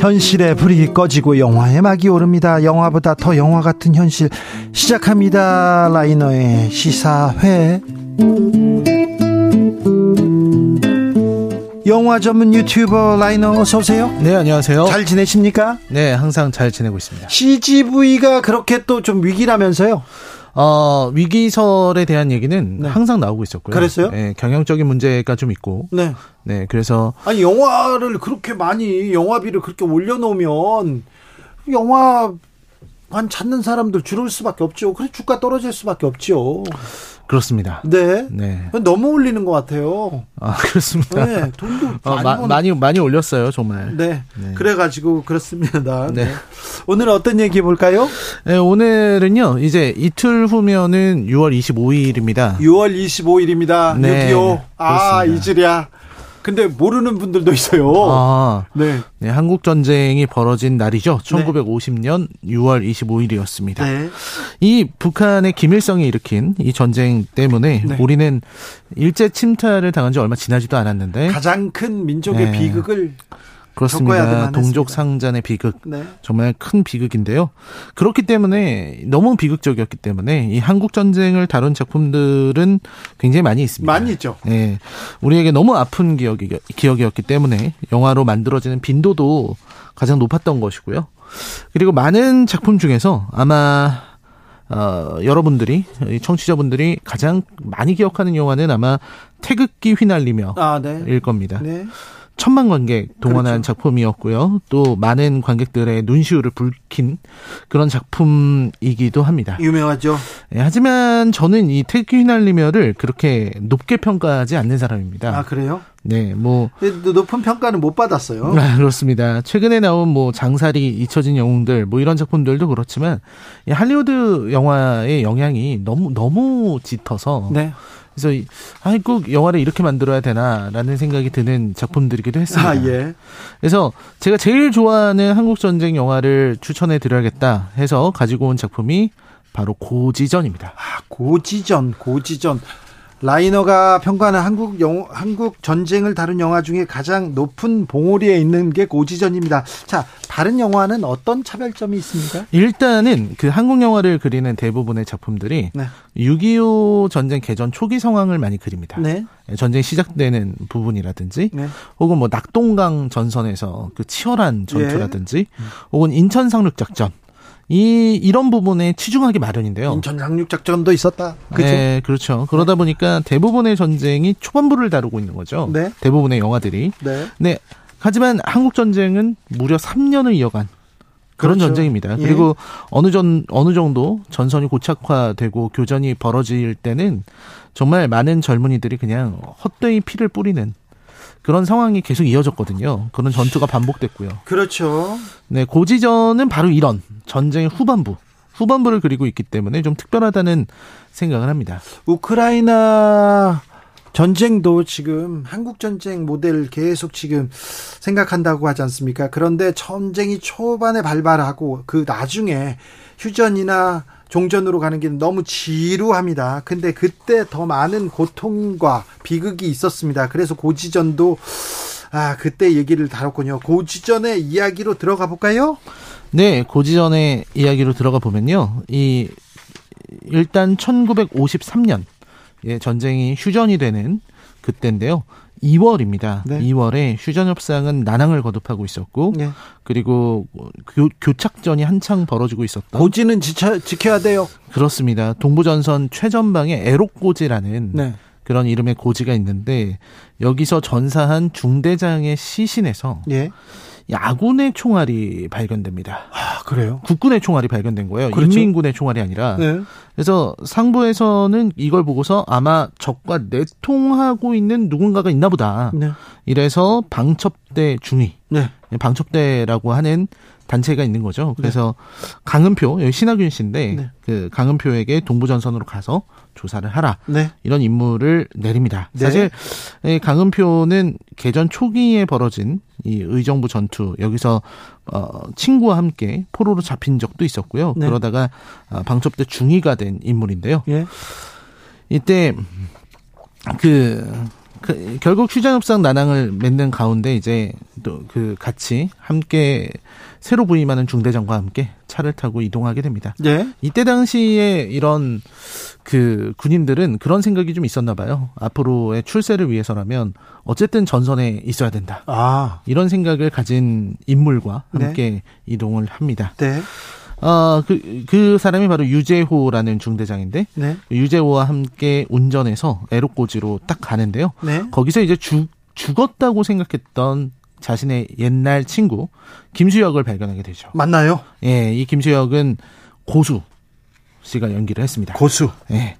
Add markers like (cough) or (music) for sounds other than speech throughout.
현실의 불이 꺼지고 영화의 막이 오릅니다. 영화보다 더 영화 같은 현실 시작합니다. 라이너의 시사회. 영화 전문 유튜버 라이너 어서 오세요. 네, 안녕하세요. 잘 지내십니까? 네, 항상 잘 지내고 있습니다. CGV가 그렇게 또 좀 위기라면서요? 어, 위기설에 대한 얘기는 네. 항상 나오고 있었고요. 그랬어요? 네, 경영적인 문제가 좀 있고. 네. 네, 그래서 아니 영화를 그렇게 많이 영화비를 그렇게 올려놓으면 영화 관 찾는 사람들 줄을 수밖에 없죠. 그래 주가 떨어질 수밖에 없죠. 그렇습니다. 네. 네. 너무 올리는 것 같아요. 아, 그렇습니다. 네, 돈도 어, 많이 마- 버는- 많이 많이 올렸어요, 정말. 네. 네. 그래가지고 그렇습니다. 네. 네. 오늘 어떤 얘기 볼까요? 네, 오늘은요. 이제 이틀 후면은 6월 25일입니다. 6월 25일입니다. 네, 6.25. 아, 그렇습니다. 이즈리아. 근데 모르는 분들도 있어요. 아, 네. 네, 한국 전쟁이 벌어진 날이죠. 1950년 6월 25일이었습니다. 네. 이 북한의 김일성이 일으킨 이 전쟁 때문에 네. 우리는 일제 침탈을 당한 지 얼마 지나지도 않았는데 가장 큰 민족의 네. 비극을 그렇습니다. 동족. 상잔의 비극 네. 정말 큰 비극인데요. 그렇기 때문에 너무 비극적이었기 때문에 이 한국 전쟁을 다룬 작품들은 굉장히 많이 있습니다. 많이 있죠. 예. 우리에게 너무 아픈 기억이, 기억이었기 때문에 영화로 만들어지는 빈도도 가장 높았던 것이고요. 그리고 많은 작품 중에서 아마 어, 여러분들이 이 청취자분들이 가장 많이 기억하는 영화는 아마 태극기 휘날리며 아, 네. 일 겁니다. 네. 천만 관객 동원한 그렇죠. 작품이었고요. 또 많은 관객들의 눈시울을 붉힌 그런 작품이기도 합니다. 유명하죠. 예, 하지만 저는 이 태극기 휘날리며를 그렇게 높게 평가하지 않는 사람입니다. 아, 그래요? 네, 뭐 근데 높은 평가는 못 받았어요. 아, 그렇습니다. 최근에 나온 뭐 장사리 잊혀진 영웅들 뭐 이런 작품들도 그렇지만 이 할리우드 영화의 영향이 너무 너무 짙어서 네. 그래서 아이 꼭 영화를 이렇게 만들어야 되나라는 생각이 드는 작품들이기도 했습니다. 아, 예. 그래서 제가 제일 좋아하는 한국 전쟁 영화를 추천해 드려야겠다 해서 가지고 온 작품이 바로 고지전입니다. 아, 고지전, 고지전. 라이너가 평가하는 한국 영 한국 전쟁을 다룬 영화 중에 가장 높은 봉우리에 있는 게 고지전입니다. 자, 다른 영화는 어떤 차별점이 있습니까? 일단은 그 한국 영화를 그리는 대부분의 작품들이 네. 6.25 전쟁 개전 초기 상황을 많이 그립니다. 네. 전쟁 시작되는 부분이라든지 네. 혹은 뭐 낙동강 전선에서 그 치열한 전투라든지 혹은 인천 상륙 작전 이 이런 부분에 치중하기 마련인데요. 인천 상륙 작전도 있었다. 그죠? 네, 그렇죠. 그러다 보니까 대부분의 전쟁이 초반부를 다루고 있는 거죠. 네. 대부분의 영화들이. 네. 네. 하지만 한국 전쟁은 무려 3년을 이어간 그런 그렇죠. 전쟁입니다. 예. 그리고 어느 전 어느 정도 전선이 고착화되고 교전이 벌어질 때는 정말 많은 젊은이들이 그냥 헛되이 피를 뿌리는 그런 상황이 계속 이어졌거든요. 그런 전투가 반복됐고요. 그렇죠. 네, 고지전은 바로 이런 전쟁의 후반부, 후반부를 그리고 있기 때문에 좀 특별하다는 생각을 합니다. 우크라이나 전쟁도 지금 한국 전쟁 모델 계속 지금 생각한다고 하지 않습니까? 그런데 전쟁이 초반에 발발하고 그 나중에 휴전이나 종전으로 가는 게 너무 지루합니다. 근데 그때 더 많은 고통과 비극이 있었습니다. 그래서 고지전도 아, 그때 얘기를 다뤘군요. 고지전의 이야기로 들어가 볼까요? 네, 고지전의 이야기로 들어가 보면요. 이 일단 1953년 예, 전쟁이 휴전이 되는 그때인데요. 2월입니다. 네. 2월에 휴전 협상은 난항을 거듭하고 있었고 네. 그리고 교, 교착전이 한창 벌어지고 있었던 고지는 지켜, 지켜야 돼요. 그렇습니다. 동부전선 최전방에 에록고지라는 네. 그런 이름의 고지가 있는데 여기서 전사한 중대장의 시신에서 예. 이 아군의 총알이 발견됩니다. 아, 그래요? 국군의 총알이 발견된 거예요. 그렇죠. 인민군의 총알이 아니라. 네. 그래서 상부에서는 이걸 보고서 아마 적과 내통하고 있는 누군가가 있나 보다. 네. 이래서 방첩대 중위 네. 방첩대라고 하는 단체가 있는 거죠. 그래서 네. 강은표 여기 신하균 씨인데 네. 그 강은표에게 동부전선으로 가서 조사를 하라 네. 이런 임무를 내립니다. 네. 사실 강은표는 개전 초기에 벌어진 이 의정부 전투 여기서 어 친구와 함께 포로로 잡힌 적도 있었고요. 네. 그러다가 어, 방첩대 중위가 된 인물인데요. 예. 이때 그, 그 결국 휴전협상 난항을 맺는 가운데 이제 또 그 같이 함께 새로 부임하는 중대장과 함께 차를 타고 이동하게 됩니다. 네. 이때 당시에 이런 그 군인들은 그런 생각이 좀 있었나 봐요. 앞으로의 출세를 위해서라면 어쨌든 전선에 있어야 된다. 아. 이런 생각을 가진 인물과 네. 함께 네. 이동을 합니다. 네. 어, 그, 그 사람이 바로 유재호라는 중대장인데, 네. 유재호와 함께 운전해서 에로꼬지로 딱 가는데요. 네. 거기서 이제 죽, 죽었다고 생각했던 자신의 옛날 친구 김수혁을 발견하게 되죠. 맞나요? 예, 이 김수혁은 고수 씨가 연기를 했습니다. 고수. 예.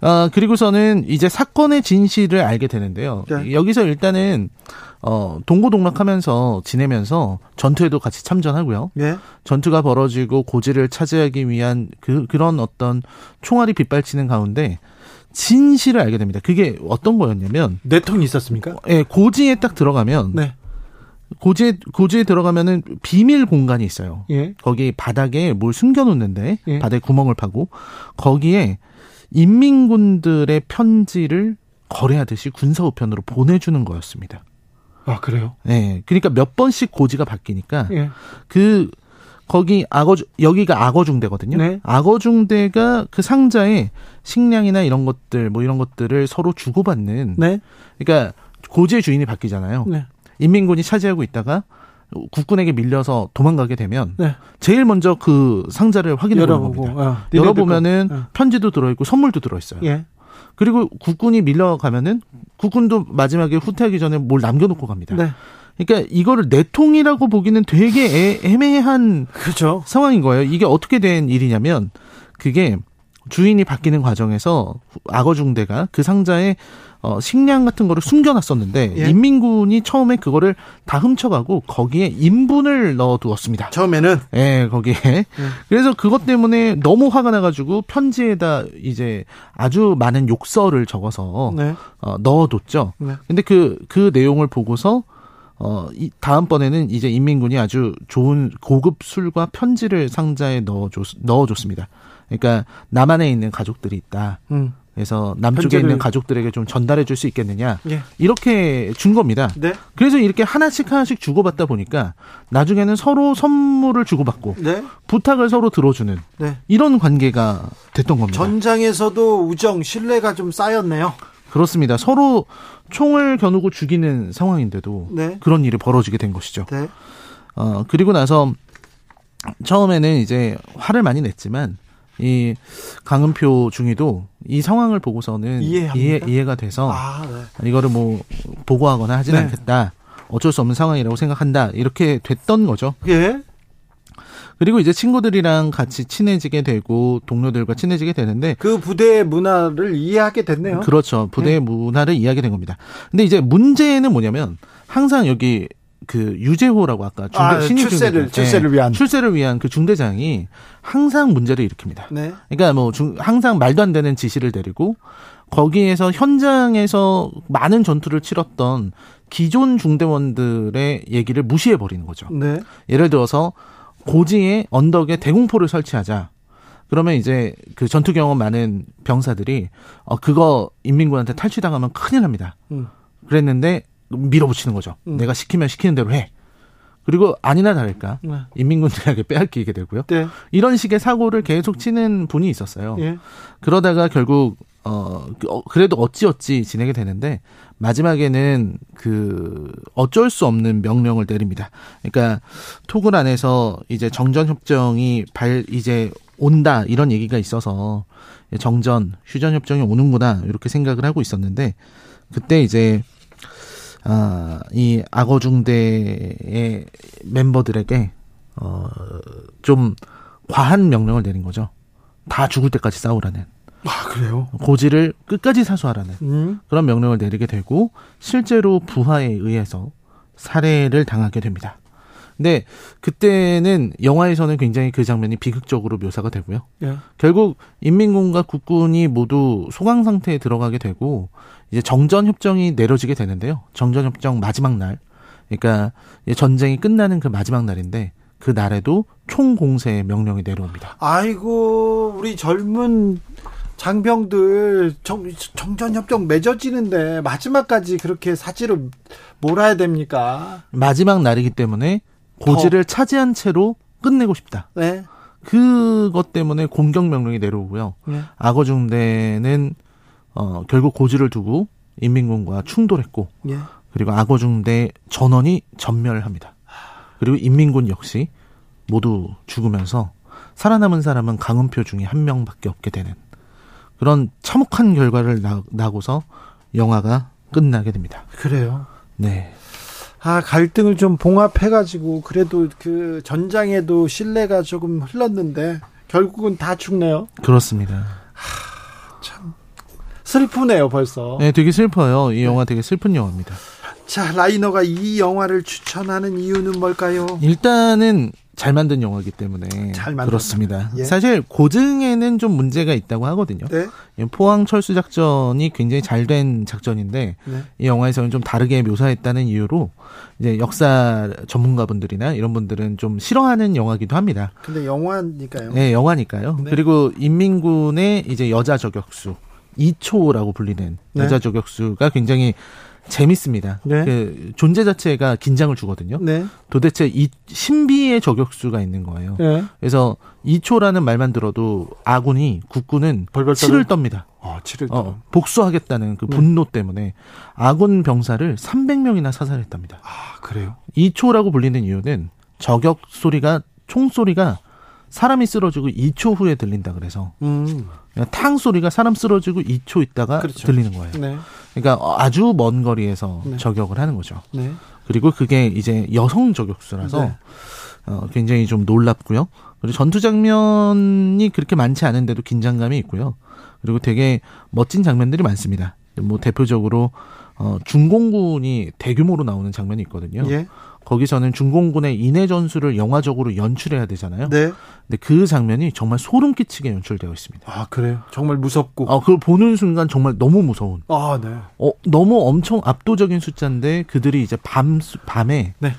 어, 그리고서는 이제 사건의 진실을 알게 되는데요. 네. 여기서 일단은 어, 동고동락하면서 지내면서 전투에도 같이 참전하고요. 네. 전투가 벌어지고 고지를 차지하기 위한 그 그런 어떤 총알이 빗발치는 가운데 진실을 알게 됩니다. 그게 어떤 거였냐면 내통이 있었습니까? 예, 고지에 딱 들어가면 네. 고지에 고지에 들어가면은 비밀 공간이 있어요. 예. 거기 바닥에 뭘 숨겨 놓는데 예. 바닥에 구멍을 파고 거기에 인민군들의 편지를 거래하듯이 군사 우편으로 보내주는 거였습니다. 아 그래요? 네. 그러니까 몇 번씩 고지가 바뀌니까 예. 그 거기 악어 여기가 악어중대거든요. 네. 악어중대가 그 상자에 식량이나 이런 것들 뭐 이런 것들을 서로 주고받는. 네. 그러니까 고지의 주인이 바뀌잖아요. 네. 인민군이 차지하고 있다가 국군에게 밀려서 도망가게 되면 네. 제일 먼저 그 상자를 확인해 보는 겁니다. 아, 열어보면은 아. 편지도 들어있고 선물도 들어있어요. 예. 그리고 국군이 밀려가면은 국군도 마지막에 후퇴하기 전에 뭘 남겨놓고 갑니다. 네. 그러니까 이거를 내통이라고 보기는 되게 애, 매한 그렇죠. 상황인 거예요. 이게 어떻게 된 일이냐면 그게 주인이 바뀌는 과정에서 악어 중대가 그 상자에 어, 식량 같은 거를 숨겨놨었는데 예. 인민군이 처음에 그거를 다 훔쳐가고 거기에 인분을 넣어두었습니다. 처음에는 예 거기에 예. 그래서 그것 때문에 너무 화가 나가지고 편지에다 이제 아주 많은 욕설을 적어서 네. 어, 넣어뒀죠. 네. 근데 그그 그 내용을 보고서 어, 이, 다음번에는 이제 인민군이 아주 좋은 고급 술과 편지를 상자에 넣어줬, 넣어줬습니다. 그러니까 남한에 있는 가족들이 있다. 음. 그래서 남쪽에 현재를... 있는 가족들에게 좀 전달해 줄 수 있겠느냐 예. 이렇게 준 겁니다. 네. 그래서 이렇게 하나씩 하나씩 주고받다 보니까 나중에는 서로 선물을 주고받고 네. 부탁을 서로 들어주는 네. 이런 관계가 됐던 겁니다. 전장에서도 우정 신뢰가 좀 쌓였네요. 그렇습니다. 서로 총을 겨누고 죽이는 상황인데도 네. 그런 일이 벌어지게 된 것이죠. 네. 어 그리고 나서 처음에는 이제 화를 많이 냈지만 이 강은표 중위도 이 상황을 보고서는 이해 이해가 돼서 아, 네. 이거를 뭐 보고하거나 하지는 네. 않겠다. 어쩔 수 없는 상황이라고 생각한다. 이렇게 됐던 거죠. 예. 그리고 이제 친구들이랑 같이 친해지게 되고 동료들과 친해지게 되는데 그 부대의 문화를 이해하게 됐네요. 그렇죠. 부대의 예. 문화를 이해하게 된 겁니다. 근데 이제 문제는 뭐냐면 항상 여기 그 유재호라고 아까 중대, 아, 신입 출세를 중대장, 출세를 위한 출세를 위한 그 중대장이 항상 문제를 일으킵니다. 네. 그러니까 뭐 중, 항상 말도 안 되는 지시를 내리고 거기에서 현장에서 많은 전투를 치렀던 기존 중대원들의 얘기를 무시해 버리는 거죠. 네. 예를 들어서 고지에 언덕에 대공포를 설치하자. 그러면 이제 그 전투 경험 많은 병사들이 어 그거 인민군한테 탈취당하면 큰일 납니다. 음. 그랬는데 밀어붙이는 거죠. 음. 내가 시키면 시키는 대로 해. 그리고 아니나 다를까 네. 인민군들에게 빼앗기게 되고요. 네. 이런 식의 사고를 계속 치는 분이 있었어요. 예. 그러다가 결국 어, 그, 어 그래도 어찌어찌 지내게 되는데 마지막에는 그 어쩔 수 없는 명령을 내립니다. 그러니까 토굴 안에서 이제 정전 협정이 발 이제 온다 이런 얘기가 있어서 정전 휴전 협정이 오는구나 이렇게 생각을 하고 있었는데 그때 이제 아, 이 악어중대의 멤버들에게 어, 좀 과한 명령을 내린 거죠. 다 죽을 때까지 싸우라는. 아, 그래요? 고지를 끝까지 사수하라는 음. 그런 명령을 내리게 되고 실제로 부하에 의해서 살해를 당하게 됩니다. 근데 그때는 영화에서는 굉장히 그 장면이 비극적으로 묘사가 되고요. 예. 결국 인민군과 국군이 모두 소강 상태에 들어가게 되고 이제 정전 협정이 내려지게 되는데요. 정전 협정 마지막 날, 그러니까 전쟁이 끝나는 그 마지막 날인데 그 날에도 총 공세의 명령이 내려옵니다. 아이고 우리 젊은 장병들 정, 정전협정 맺어지는데 마지막까지 그렇게 사지로 몰아야 됩니까? 마지막 날이기 때문에 고지를 차지한 채로 끝내고 싶다. 네. 그것 때문에 공격 명령이 내려오고요. 네. 악어 중대는 어, 결국 고지를 두고 인민군과 충돌했고 예. 그리고 악어 중대 전원이 전멸합니다. 그리고 인민군 역시 모두 죽으면서 살아남은 사람은 강은표 중에 한 명밖에 없게 되는 그런 참혹한 결과를 나, 나고서 영화가 끝나게 됩니다. 그래요. 네. 아, 갈등을 좀 봉합해가지고, 그래도 그 전장에도 신뢰가 조금 흘렀는데, 결국은 다 죽네요. 그렇습니다. 슬프네요, 벌써. 네, 되게 슬퍼요. 이 영화 되게 슬픈 영화입니다. 자, 라이너가 이 영화를 추천하는 이유는 뭘까요? 일단은 잘 만든 영화이기 때문에 잘 그렇습니다. 예. 사실 고증에는 좀 문제가 있다고 하거든요. 네. 이 포항 철수 작전이 굉장히 잘 된 작전인데 네. 이 영화에서는 좀 다르게 묘사했다는 이유로 이제 역사 전문가분들이나 이런 분들은 좀 싫어하는 영화기도 합니다. 근데 영화니까요. 네, 영화니까요. 네. 그리고 인민군의 이제 여자 저격수 2초라고 불리는 네. 여자 저격수가 굉장히 재밌습니다. 네. 그 존재 자체가 긴장을 주거든요. 네. 도대체 이 신비의 저격수가 있는 거예요. 네. 그래서 2초라는 말만 들어도 아군이 국군은 벌벌? 떱니다. 어, 치를 어, 복수하겠다는 그 네. 분노 때문에 아군 병사를 300명이나 사살했답니다. 아, 그래요? 2초라고 불리는 이유는 저격 소리가 총 소리가 사람이 쓰러지고 2초 후에 들린다 그래서 음. 그냥 탕 소리가 사람 쓰러지고 2초 있다가 그렇죠. 들리는 거예요. 네. 그러니까 아주 먼 거리에서 네. 저격을 하는 거죠. 네. 그리고 그게 이제 여성 저격수라서 네. 어, 굉장히 좀 놀랍고요. 그리고 전투 장면이 그렇게 많지 않은데도 긴장감이 있고요. 그리고 되게 멋진 장면들이 많습니다. 뭐 대표적으로 어, 중공군이 대규모로 나오는 장면이 있거든요. 예. 거기서는 중공군의 인해 전술을 영화적으로 연출해야 되잖아요. 네. 근데 그 장면이 정말 소름 끼치게 연출되어 있습니다. 아, 그래요? 정말 무섭고. 어, 그걸 보는 순간 정말 너무 무서운. 아, 네. 어, 너무 엄청 압도적인 숫자인데 그들이 이제 밤 밤에 네.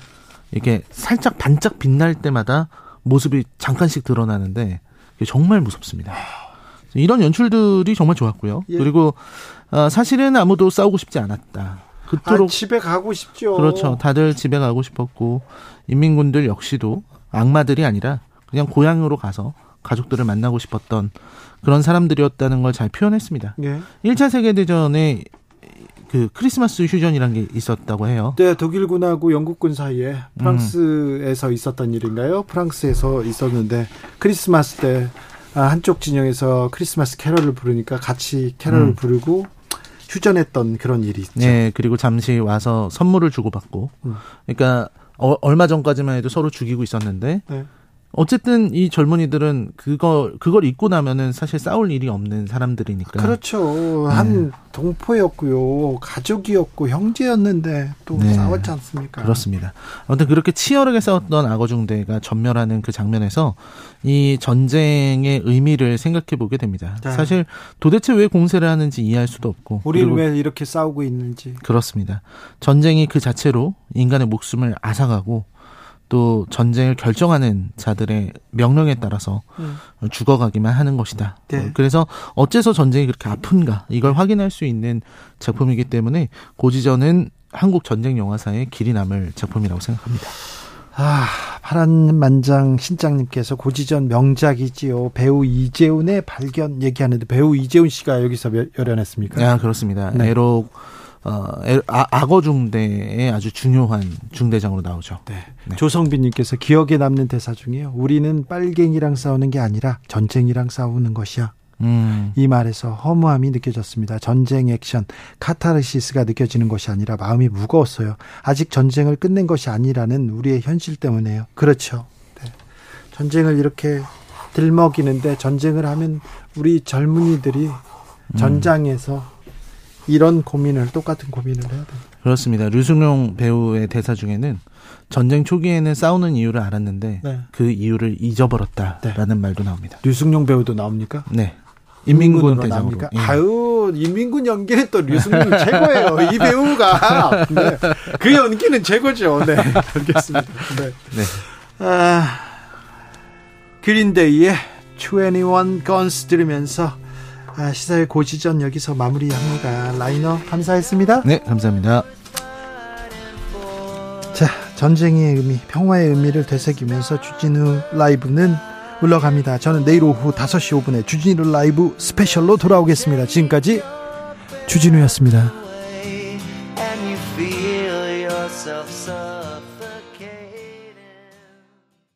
이렇게 살짝 반짝 빛날 때마다 모습이 잠깐씩 드러나는데 정말 무섭습니다. 이런 연출들이 정말 좋았고요. 예. 그리고 어, 사실은 아무도 싸우고 싶지 않았다. 아, 그토록 집에 가고 싶죠. 그렇죠. 다들 집에 가고 싶었고 인민군들 역시도 악마들이 아니라 그냥 고향으로 가서 가족들을 만나고 싶었던 그런 사람들이었다는 걸 잘 표현했습니다. 예. 1차 세계대전에 그 크리스마스 휴전이라는 게 있었다고 해요. 네, 독일군하고 영국군 사이에 프랑스에서 있었던 일인가요? 프랑스에서 있었는데 크리스마스 때 아, 한쪽 진영에서 크리스마스 캐럴을 부르니까 같이 캐럴을 음. 부르고 휴전했던 그런 일이 있죠. 네, 그리고 잠시 와서 선물을 주고받고. 음. 그러니까 어, 얼마 전까지만 해도 서로 죽이고 있었는데 네. 어쨌든 이 젊은이들은 그거 그걸 잊고 나면은 사실 싸울 일이 없는 사람들이니까. 그렇죠. 한 동포였고요. 가족이었고 형제였는데 또 네. 싸웠지 않습니까? 그렇습니다. 아무튼 그렇게 치열하게 싸웠던 악어 중대가 전멸하는 그 장면에서 이 전쟁의 의미를 생각해 보게 됩니다. 네. 사실 도대체 왜 공세를 하는지 이해할 수도 없고. 우리는 그리고 왜 이렇게 싸우고 있는지. 그렇습니다. 전쟁이 그 자체로 인간의 목숨을 앗아가고 또 전쟁을 결정하는 자들의 명령에 따라서 음. 죽어가기만 하는 것이다. 네. 어, 그래서 어째서 전쟁이 그렇게 아픈가 이걸 확인할 수 있는 작품이기 때문에 고지전은 한국 전쟁 영화사의 길이 남을 작품이라고 생각합니다. 아, 파란만장 신장님께서 고지전 명작이지요. 배우 이재훈의 발견 얘기하는데 배우 이재훈 씨가 여기서 몇- 열연했습니까? 아, 그렇습니다. 네. 에록 어, 에- 아, 악어 중대의 아주 중요한 중대장으로 나오죠. 네. 네. 조성빈님께서 기억에 남는 대사 중에요. 우리는 빨갱이랑 싸우는 게 아니라 전쟁이랑 싸우는 것이야. 음, 이 말에서 허무함이 느껴졌습니다. 전쟁 액션, 카타르시스가 느껴지는 것이 아니라 마음이 무거웠어요. 아직 전쟁을 끝낸 것이 아니라는 우리의 현실 때문에요. 그렇죠. 네. 전쟁을 이렇게 들먹이는데 전쟁을 하면 우리 젊은이들이 전장에서 이런 고민을 똑같은 고민을 해야 됩니다. 그렇습니다. 류승룡 배우의 대사 중에는 전쟁 초기에는 싸우는 이유를 알았는데 네. 그 이유를 잊어버렸다라는 네. 말도 나옵니다. 류승룡 배우도 나옵니까? 네. 인민군 대장으로. 예. 아유, 인민군 연기는 또 류승룡 (laughs) 최고예요. 이 배우가. 네. 그 연기는 최고죠. 네. 알겠습니다. 네. 네. 아, 그린데이의 21 Guns 들으면서 아, 시사의 고지전 여기서 마무리합니다. 라이너 감사했습니다. 네, 감사합니다. 자, 전쟁의 의미, 평화의 의미를 되새기면서 주진우 라이브는 물러갑니다. 저는 내일 오후 5시 5분에 주진우 라이브 스페셜로 돌아오겠습니다. 지금까지 주진우였습니다.